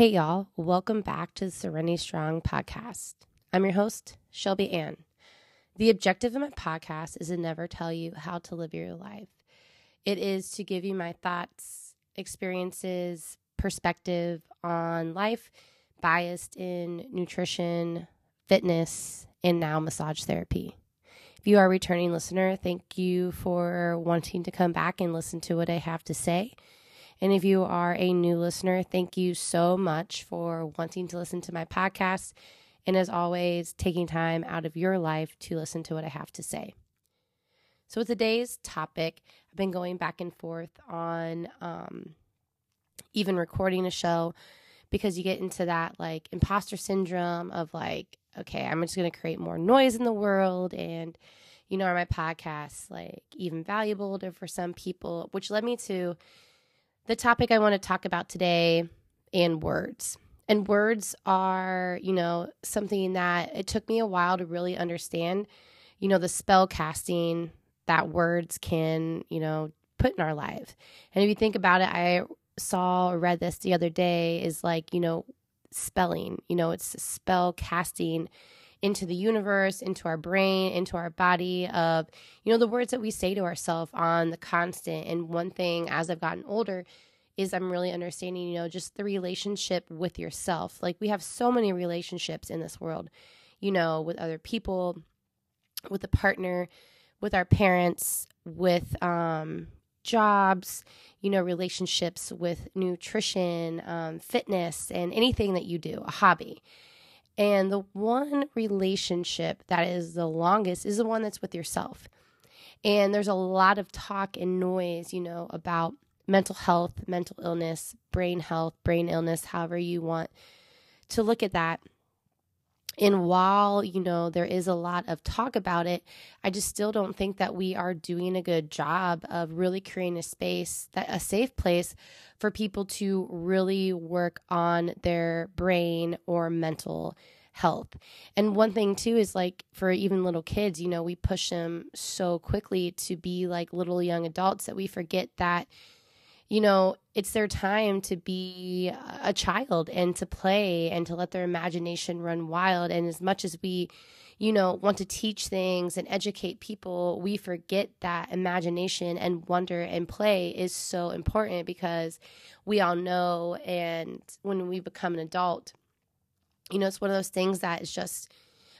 Hey, y'all. Welcome back to the Serenity Strong podcast. I'm your host, Shelby Ann. The objective of my podcast is to never tell you how to live your life. It is to give you my thoughts, experiences, perspective on life, biased in nutrition, fitness, and now massage therapy. If you are a returning listener, thank you for wanting to come back and listen to what I have to say. And if you are a new listener, thank you so much for wanting to listen to my podcast. And as always, taking time out of your life to listen to what I have to say. So, with today's topic, I've been going back and forth on um, even recording a show because you get into that like imposter syndrome of like, okay, I'm just going to create more noise in the world. And, you know, are my podcasts like even valuable to, for some people? Which led me to the topic I want to talk about today and words. And words are, you know, something that it took me a while to really understand, you know, the spell casting that words can, you know, put in our lives. And if you think about it, I saw or read this the other day is like, you know, spelling, you know, it's spell casting into the universe, into our brain, into our body of, you know, the words that we say to ourselves on the constant. And one thing as I've gotten older is I'm really understanding, you know, just the relationship with yourself. Like we have so many relationships in this world, you know, with other people, with a partner, with our parents, with um, jobs, you know, relationships with nutrition, um, fitness, and anything that you do, a hobby. And the one relationship that is the longest is the one that's with yourself. And there's a lot of talk and noise, you know, about mental health, mental illness, brain health, brain illness, however you want to look at that. And while, you know, there is a lot of talk about it, I just still don't think that we are doing a good job of really creating a space that a safe place for people to really work on their brain or mental health. And one thing too is like for even little kids, you know, we push them so quickly to be like little young adults that we forget that you know, it's their time to be a child and to play and to let their imagination run wild. And as much as we, you know, want to teach things and educate people, we forget that imagination and wonder and play is so important because we all know. And when we become an adult, you know, it's one of those things that is just,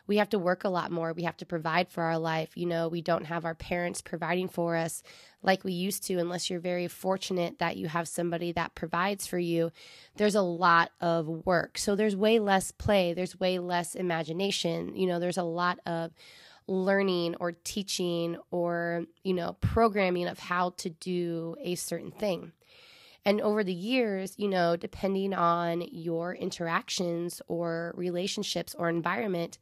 we have to work a lot more. We have to provide for our life. You know, we don't have our parents providing for us like we used to, unless you're very fortunate that you have somebody that provides for you. There's a lot of work. So there's way less play, there's way less imagination. You know, there's a lot of learning or teaching or, you know, programming of how to do a certain thing. And over the years, you know, depending on your interactions or relationships or environment,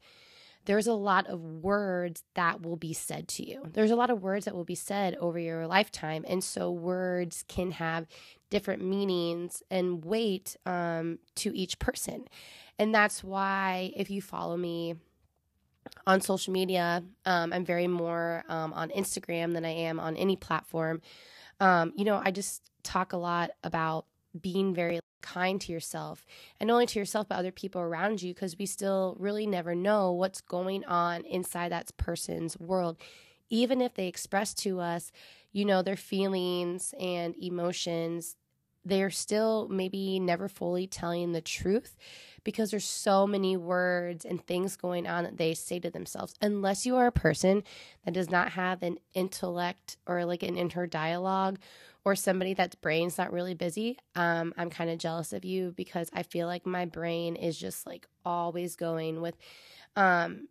there's a lot of words that will be said to you. There's a lot of words that will be said over your lifetime. And so words can have different meanings and weight um, to each person. And that's why if you follow me on social media, um, I'm very more um, on Instagram than I am on any platform. Um, you know, I just talk a lot about being very kind to yourself and not only to yourself but other people around you because we still really never know what's going on inside that person's world. Even if they express to us you know their feelings and emotions they're still maybe never fully telling the truth because there's so many words and things going on that they say to themselves unless you are a person that does not have an intellect or like an inner dialogue or somebody that's brain's not really busy, um, I'm kind of jealous of you because I feel like my brain is just like always going with, um,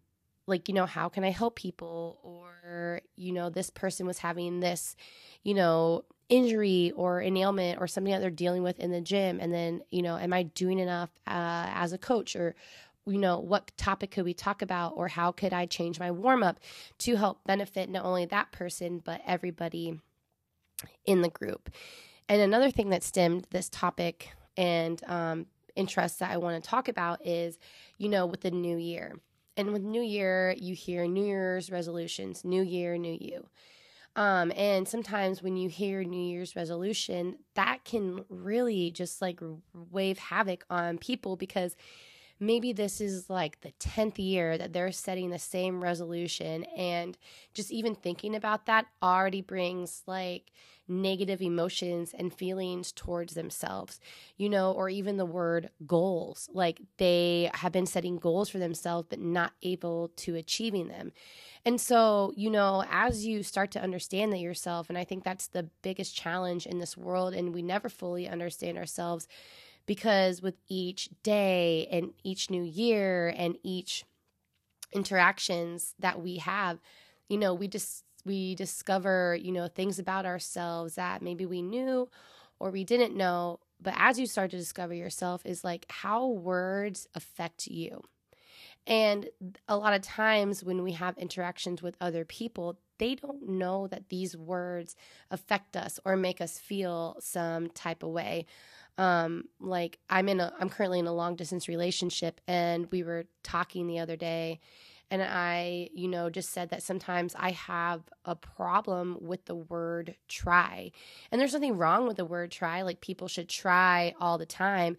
like, you know, how can I help people? Or, you know, this person was having this, you know, injury or an ailment or something that they're dealing with in the gym. And then, you know, am I doing enough uh, as a coach or, you know, what topic could we talk about or how could I change my warm up to help benefit not only that person, but everybody in the group. And another thing that stemmed this topic and um, interest that I want to talk about is, you know, with the new year. And with new year, you hear New Year's resolutions, new year, new you. Um, and sometimes when you hear New Year's resolution, that can really just like wave havoc on people because maybe this is like the 10th year that they're setting the same resolution. And just even thinking about that already brings like negative emotions and feelings towards themselves, you know, or even the word goals. Like they have been setting goals for themselves, but not able to achieving them. And so, you know, as you start to understand that yourself, and I think that's the biggest challenge in this world, and we never fully understand ourselves because with each day and each new year and each interactions that we have, you know, we just we discover, you know, things about ourselves that maybe we knew or we didn't know, but as you start to discover yourself is like how words affect you. And a lot of times when we have interactions with other people, they don't know that these words affect us or make us feel some type of way um like i'm in a i'm currently in a long distance relationship and we were talking the other day and i you know just said that sometimes i have a problem with the word try. And there's nothing wrong with the word try. Like people should try all the time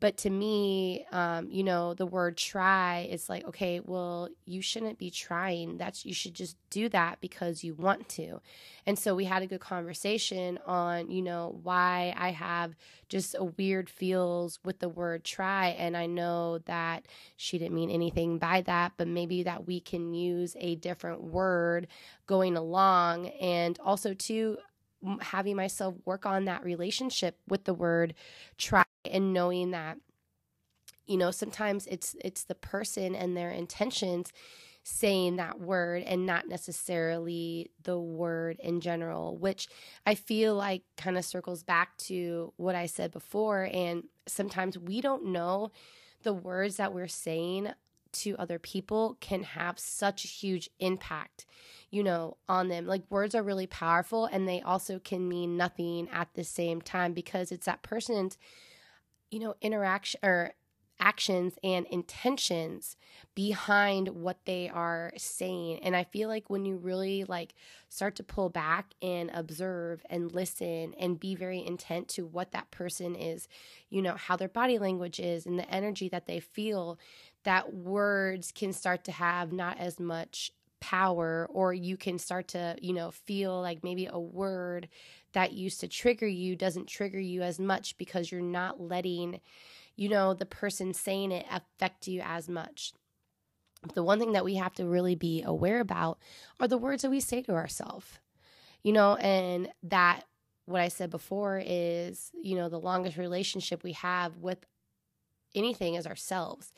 but to me um, you know the word try is like okay well you shouldn't be trying. That's you should just do that because you want to. And so we had a good conversation on you know why i have just a weird feels with the word try. And i know that she didn't mean anything by that but maybe that we can use a different word going along. And also to having myself work on that relationship with the word try and knowing that you know sometimes it's it's the person and their intentions saying that word and not necessarily the word in general which i feel like kind of circles back to what i said before. And sometimes we don't know the words that we're saying to other people can have such a huge impact you know on them. Like words are really powerful and they also can mean nothing at the same time because it's that person's you know, interaction or actions and intentions behind what they are saying. And i feel like when you really like start to pull back and observe and listen and be very intent to what that person is you know how their body language is and the energy that they feel that words can start to have not as much power or you can start to you know feel like maybe a word that used to trigger you doesn't trigger you as much because you're not letting, you know, the person saying it affect you as much. The one thing that we have to really be aware about are the words that we say to ourselves, you know, and that what I said before is, you know, the longest relationship we have with anything is ourselves.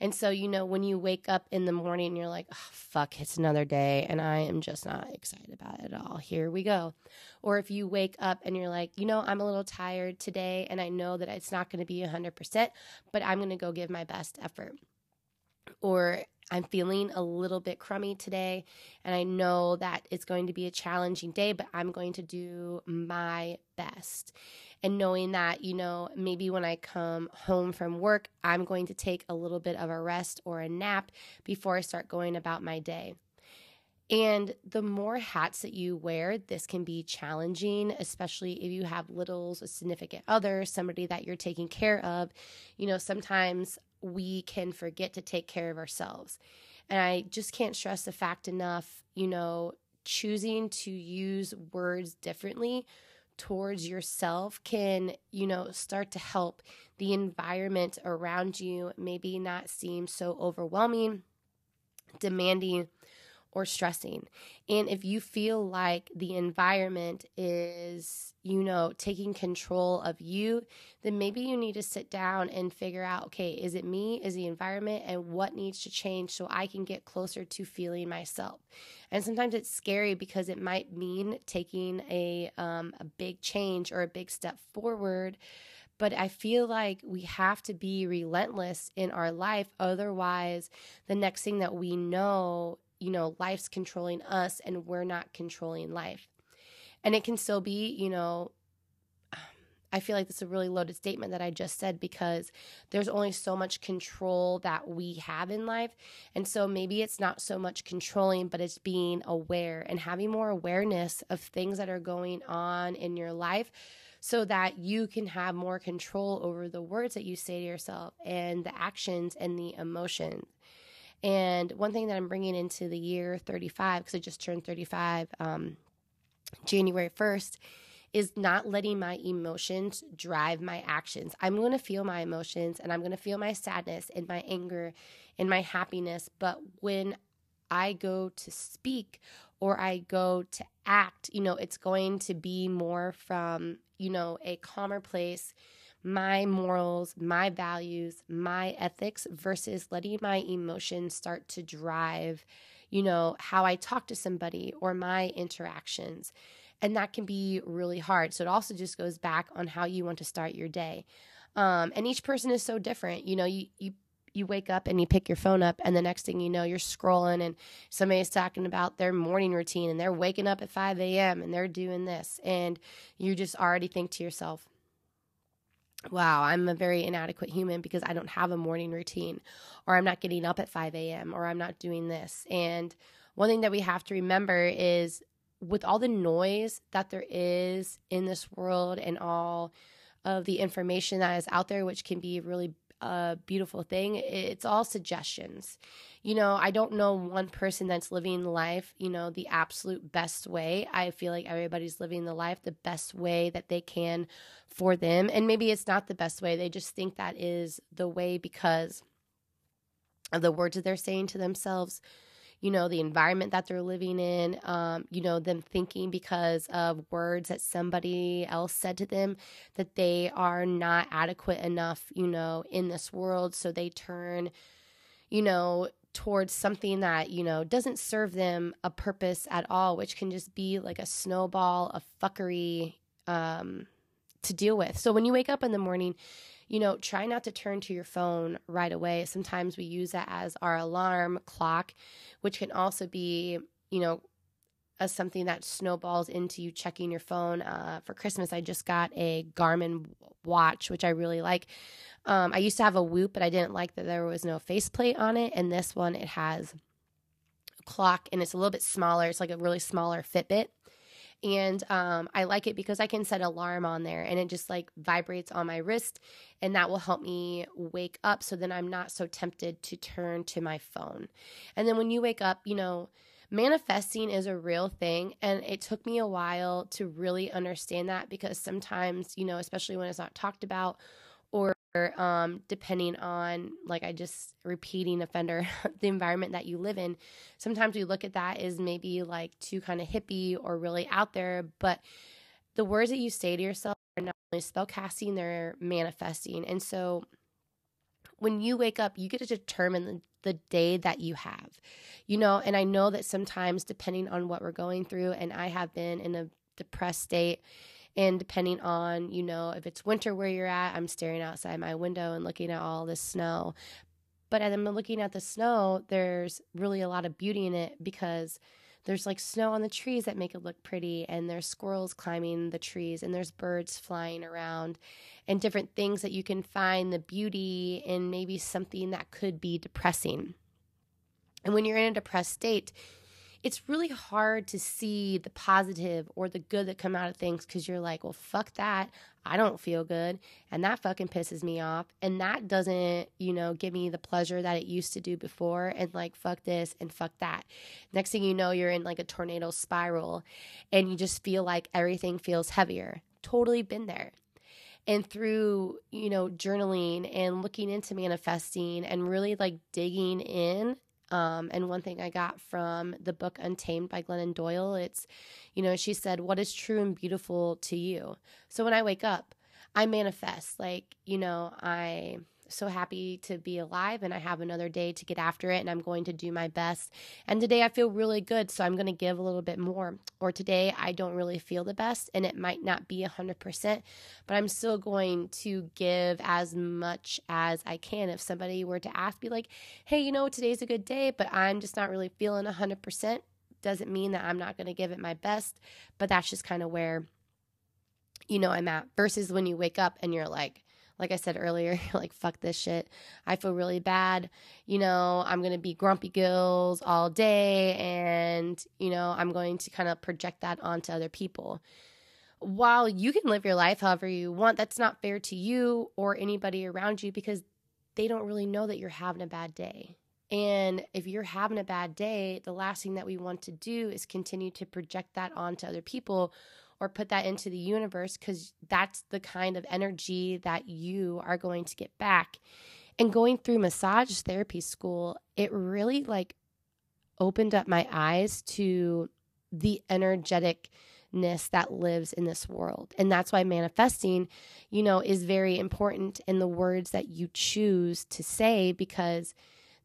And so, you know, when you wake up in the morning, you're like, oh, fuck, it's another day. And I am just not excited about it at all. Here we go. Or if you wake up and you're like, you know, I'm a little tired today and I know that it's not going to be 100%, but I'm going to go give my best effort. Or I'm feeling a little bit crummy today, and I know that it's going to be a challenging day, but I'm going to do my best and knowing that, you know, maybe when I come home from work, I'm going to take a little bit of a rest or a nap before I start going about my day. And the more hats that you wear, this can be challenging, especially if you have littles, a significant other, somebody that you're taking care of. You know, sometimes we can forget to take care of ourselves. And I just can't stress the fact enough, you know, choosing to use words differently towards yourself can, you know, start to help the environment around you maybe not seem so overwhelming, demanding, or stressing. And if you feel like the environment is, you know, taking control of you, then maybe you need to sit down and figure out okay, is it me? Is the environment? And what needs to change so I can get closer to feeling myself? And sometimes it's scary because it might mean taking a, um, a big change or a big step forward but I feel like we have to be relentless in our life. Otherwise, the next thing that we know you know, life's controlling us and we're not controlling life. And it can still be, you know, I feel like this is a really loaded statement that I just said because there's only so much control that we have in life. And so maybe it's not so much controlling, but it's being aware and having more awareness of things that are going on in your life so that you can have more control over the words that you say to yourself and the actions and the emotions. And one thing that I'm bringing into the year 35, because I just turned 35 um, January 1st, is not letting my emotions drive my actions. I'm going to feel my emotions and I'm going to feel my sadness and my anger and my happiness. But when I go to speak or I go to act, you know, it's going to be more from, you know, a calmer place, my morals, my values, my ethics versus letting my emotions start to drive, you know, how I talk to somebody or my interactions. And that can be really hard. So it also just goes back on how you want to start your day. Um, and each person is so different. You know, you, you you wake up and you pick your phone up and the next thing you know you're scrolling and somebody's talking about their morning routine and they're waking up at 5 a.m and they're doing this and you just already think to yourself wow i'm a very inadequate human because i don't have a morning routine or i'm not getting up at 5 a.m or i'm not doing this. And one thing that we have to remember is with all the noise that there is in this world and all of the information that is out there, which can be really a beautiful thing, it's all suggestions. You know, I don't know one person that's living life, you know, the absolute best way. I feel like everybody's living the life the best way that they can for them. And maybe it's not the best way. They just think that is the way because of the words that they're saying to themselves you know, the environment that they're living in, um, you know, them thinking because of words that somebody else said to them that they are not adequate enough, you know, in this world. So they turn, you know, towards something that, you know, doesn't serve them a purpose at all, which can just be like a snowball of fuckery um, to deal with. So when you wake up in the morning, you know, try not to turn to your phone right away. Sometimes we use that as our alarm clock, which can also be, you know, as something that snowballs into you checking your phone. Uh, for Christmas, I just got a Garmin watch, which I really like. Um, I used to have a Whoop, but I didn't like that there was no faceplate on it. And this one, it has a clock and it's a little bit smaller. It's like a really smaller Fitbit and um, I like it because I can set alarm on there and it just like vibrates on my wrist and that will help me wake up so then I'm not so tempted to turn to my phone. And then when you wake up, you know, manifesting is a real thing and it took me a while to really understand that because sometimes, you know, especially when it's not talked about um, depending on like i just repeating offender the environment that you live in sometimes we look at that as maybe like too kind of hippie or really out there but the words that you say to yourself are not only spell casting they're manifesting and so when you wake up you get to determine the day that you have you know and i know that sometimes depending on what we're going through and i have been in a depressed state and depending on, you know, if it's winter where you're at, I'm staring outside my window and looking at all this snow. But as I'm looking at the snow, there's really a lot of beauty in it because there's like snow on the trees that make it look pretty, and there's squirrels climbing the trees, and there's birds flying around, and different things that you can find the beauty in maybe something that could be depressing. And when you're in a depressed state, it's really hard to see the positive or the good that come out of things because you're like, well, fuck that. I don't feel good. And that fucking pisses me off. And that doesn't, you know, give me the pleasure that it used to do before. And like, fuck this and fuck that. Next thing you know, you're in like a tornado spiral and you just feel like everything feels heavier. Totally been there and through you know journaling and looking into manifesting and really like digging in um, and one thing I got from the book Untamed by Glennon Doyle, it's, you know, she said, What is true and beautiful to you? So when I wake up, I manifest, like, you know, I so happy to be alive and I have another day to get after it and I'm going to do my best. And today I feel really good, so I'm going to give a little bit more. Or today I don't really feel the best and it might not be 100%, but I'm still going to give as much as I can. If somebody were to ask me, like, hey, you know, today's a good day, but I'm just not really feeling 100%, doesn't mean that I'm not going to give it my best, but that's just kind of where you know, I'm at versus when you wake up and you're like, like I said earlier, like, fuck this shit. I feel really bad. You know, I'm going to be grumpy gills all day. And, you know, I'm going to kind of project that onto other people. While you can live your life however you want, that's not fair to you or anybody around you because they don't really know that you're having a bad day. And if you're having a bad day, the last thing that we want to do is continue to project that onto other people or put that into the universe because that's the kind of energy that you are going to get back. And going through massage therapy school, it really like opened up my eyes to the energeticness that lives in this world. And that's why manifesting, you know, is very important in the words that you choose to say because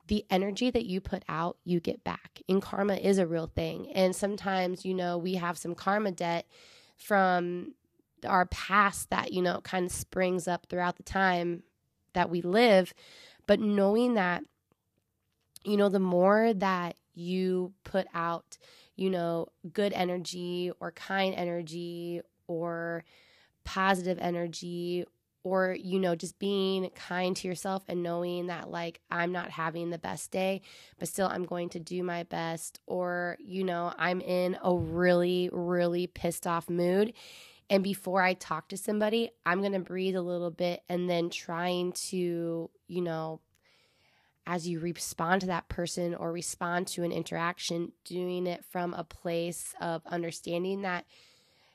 the energy that you put out, you get back. And karma is a real thing. And sometimes, you know, we have some karma debt from our past that, you know, kind of springs up throughout the time that we live. But knowing that, you know, the more that you put out, you know, good energy or kind energy or positive energy or you know just being kind to yourself and knowing that like I'm not having the best day but still I'm going to do my best or you know I'm in a really really pissed off mood. And before I talk to somebody I'm going to breathe a little bit and then trying to you know as you respond to that person or respond to an interaction doing it from a place of understanding that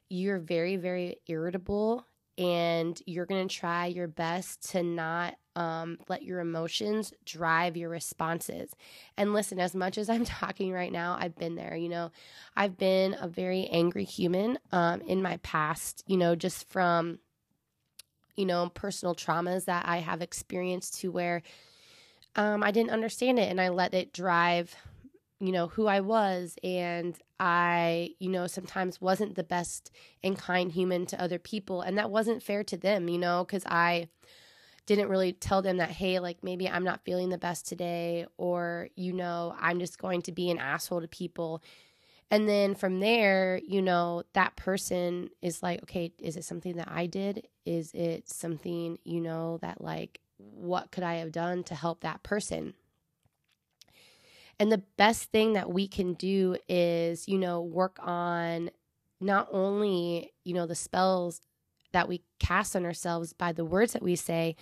you're very very irritable and you're going to try your best to not um, let your emotions drive your responses. And listen, as much as I'm talking right now, I've been there. You know, I've been a very angry human um, in my past, you know, just from, you know, personal traumas that I have experienced to where um, I didn't understand it and I let it drive you know, who I was. And I, you know, sometimes wasn't the best and kind human to other people. And that wasn't fair to them, you know, because I didn't really tell them that, hey, like maybe I'm not feeling the best today, or, you know, I'm just going to be an asshole to people. And then from there, you know, that person is like, okay, is it something that I did? Is it something, you know, that like, what could I have done to help that person? And the best thing that we can do is, you know, work on not only, you know, the spells that we cast on ourselves by the words that we say,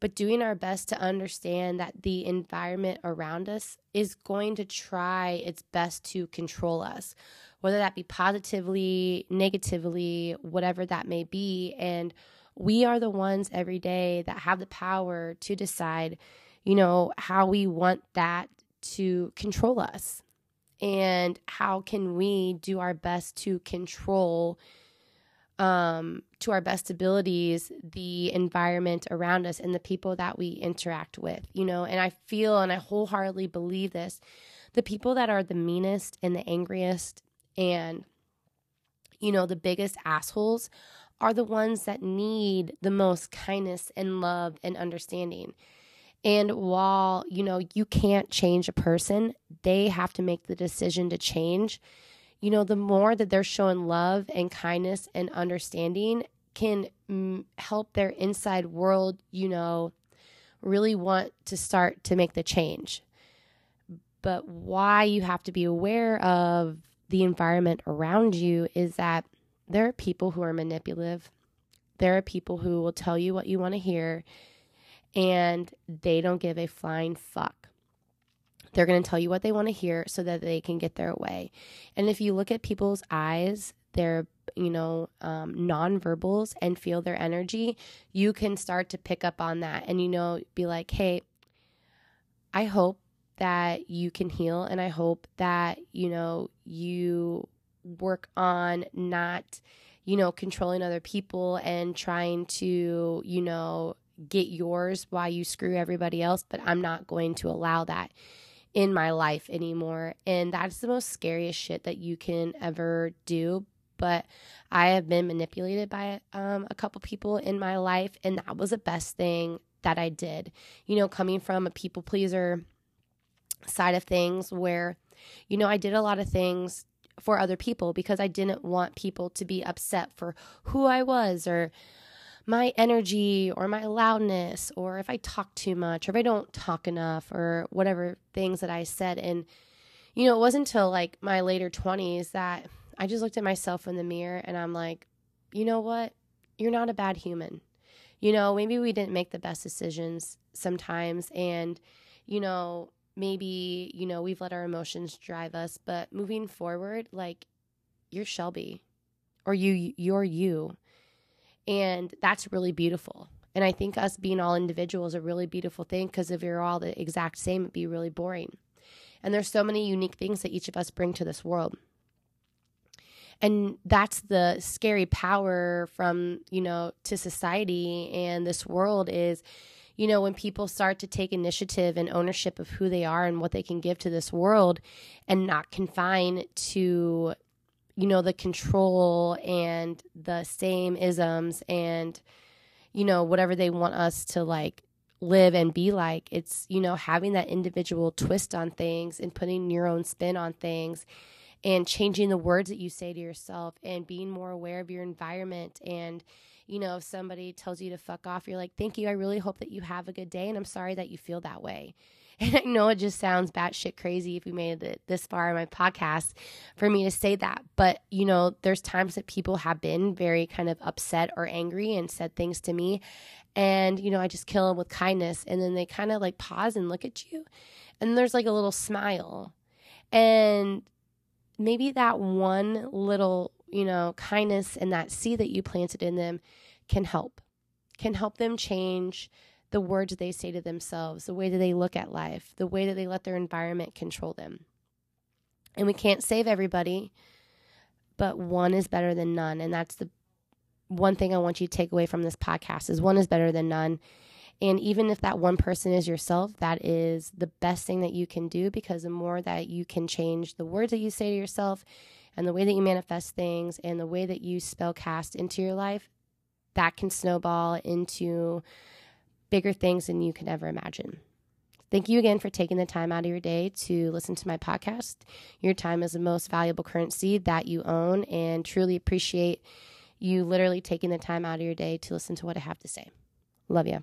but doing our best to understand that the environment around us is going to try its best to control us, whether that be positively, negatively, whatever that may be. And we are the ones every day that have the power to decide, you know, how we want that to control us and how can we do our best to control um, to our best abilities the environment around us and the people that we interact with you know? And i feel and i wholeheartedly believe this the people that are the meanest and the angriest and you know the biggest assholes are the ones that need the most kindness and love and understanding and while, you know, you can't change a person, they have to make the decision to change. You know, the more that they're showing love and kindness and understanding can mm, help their inside world, you know, really want to start to make the change. But why you have to be aware of the environment around you is that there are people who are manipulative. There are people who will tell you what you want to hear and they don't give a flying fuck. They're going to tell you what they want to hear so that they can get their way. And if you look at people's eyes, their you know um, nonverbals and feel their energy, you can start to pick up on that, and you know, be like, hey, I hope that you can heal, and I hope that you know you work on not you know controlling other people and trying to you know get yours while you screw everybody else, but I'm not going to allow that in my life anymore. And that's the most scariest shit that you can ever do. But I have been manipulated by um, a couple people in my life, and that was the best thing that I did. You know, coming from a people pleaser side of things where, you know, I did a lot of things for other people because I didn't want people to be upset for who I was or my energy or my loudness or if I talk too much or if I don't talk enough or whatever things that I said. And, you know, it wasn't until like my later 20s that I just looked at myself in the mirror and I'm like, you know what? You're not a bad human. You know, maybe we didn't make the best decisions sometimes. And, you know, maybe, you know, we've let our emotions drive us, but moving forward, like you're Shelby or you, you're you. And that's really beautiful. And I think us being all individuals is a really beautiful thing because if you're all the exact same, it'd be really boring. And there's so many unique things that each of us bring to this world. And that's the scary power from, you know, to society and this world is, you know, when people start to take initiative and ownership of who they are and what they can give to this world and not confine to, you know, the control and the same isms and, you know, whatever they want us to like live and be like. It's, you know, having that individual twist on things and putting your own spin on things and changing the words that you say to yourself and being more aware of your environment and you know if somebody tells you to fuck off you're like thank you i really hope that you have a good day and i'm sorry that you feel that way and I know it just sounds batshit crazy if we made it this far in my podcast for me to say that. But, you know, there's times that people have been very kind of upset or angry and said things to me. And, you know, I just kill them with kindness. And then they kind of like pause and look at you. And there's like a little smile. And maybe that one little, you know, kindness and that seed that you planted in them can help, can help them change the words they say to themselves, the way that they look at life, the way that they let their environment control them. And we can't save everybody, but one is better than none. And that's the one thing I want you to take away from this podcast is one is better than none. And even if that one person is yourself, that is the best thing that you can do because the more that you can change the words that you say to yourself and the way that you manifest things and the way that you spell cast into your life, that can snowball into bigger things than you can ever imagine. Thank you again for taking the time out of your day to listen to my podcast. Your time is the most valuable currency that you own, and truly appreciate you literally taking the time out of your day to listen to what I have to say. Love you.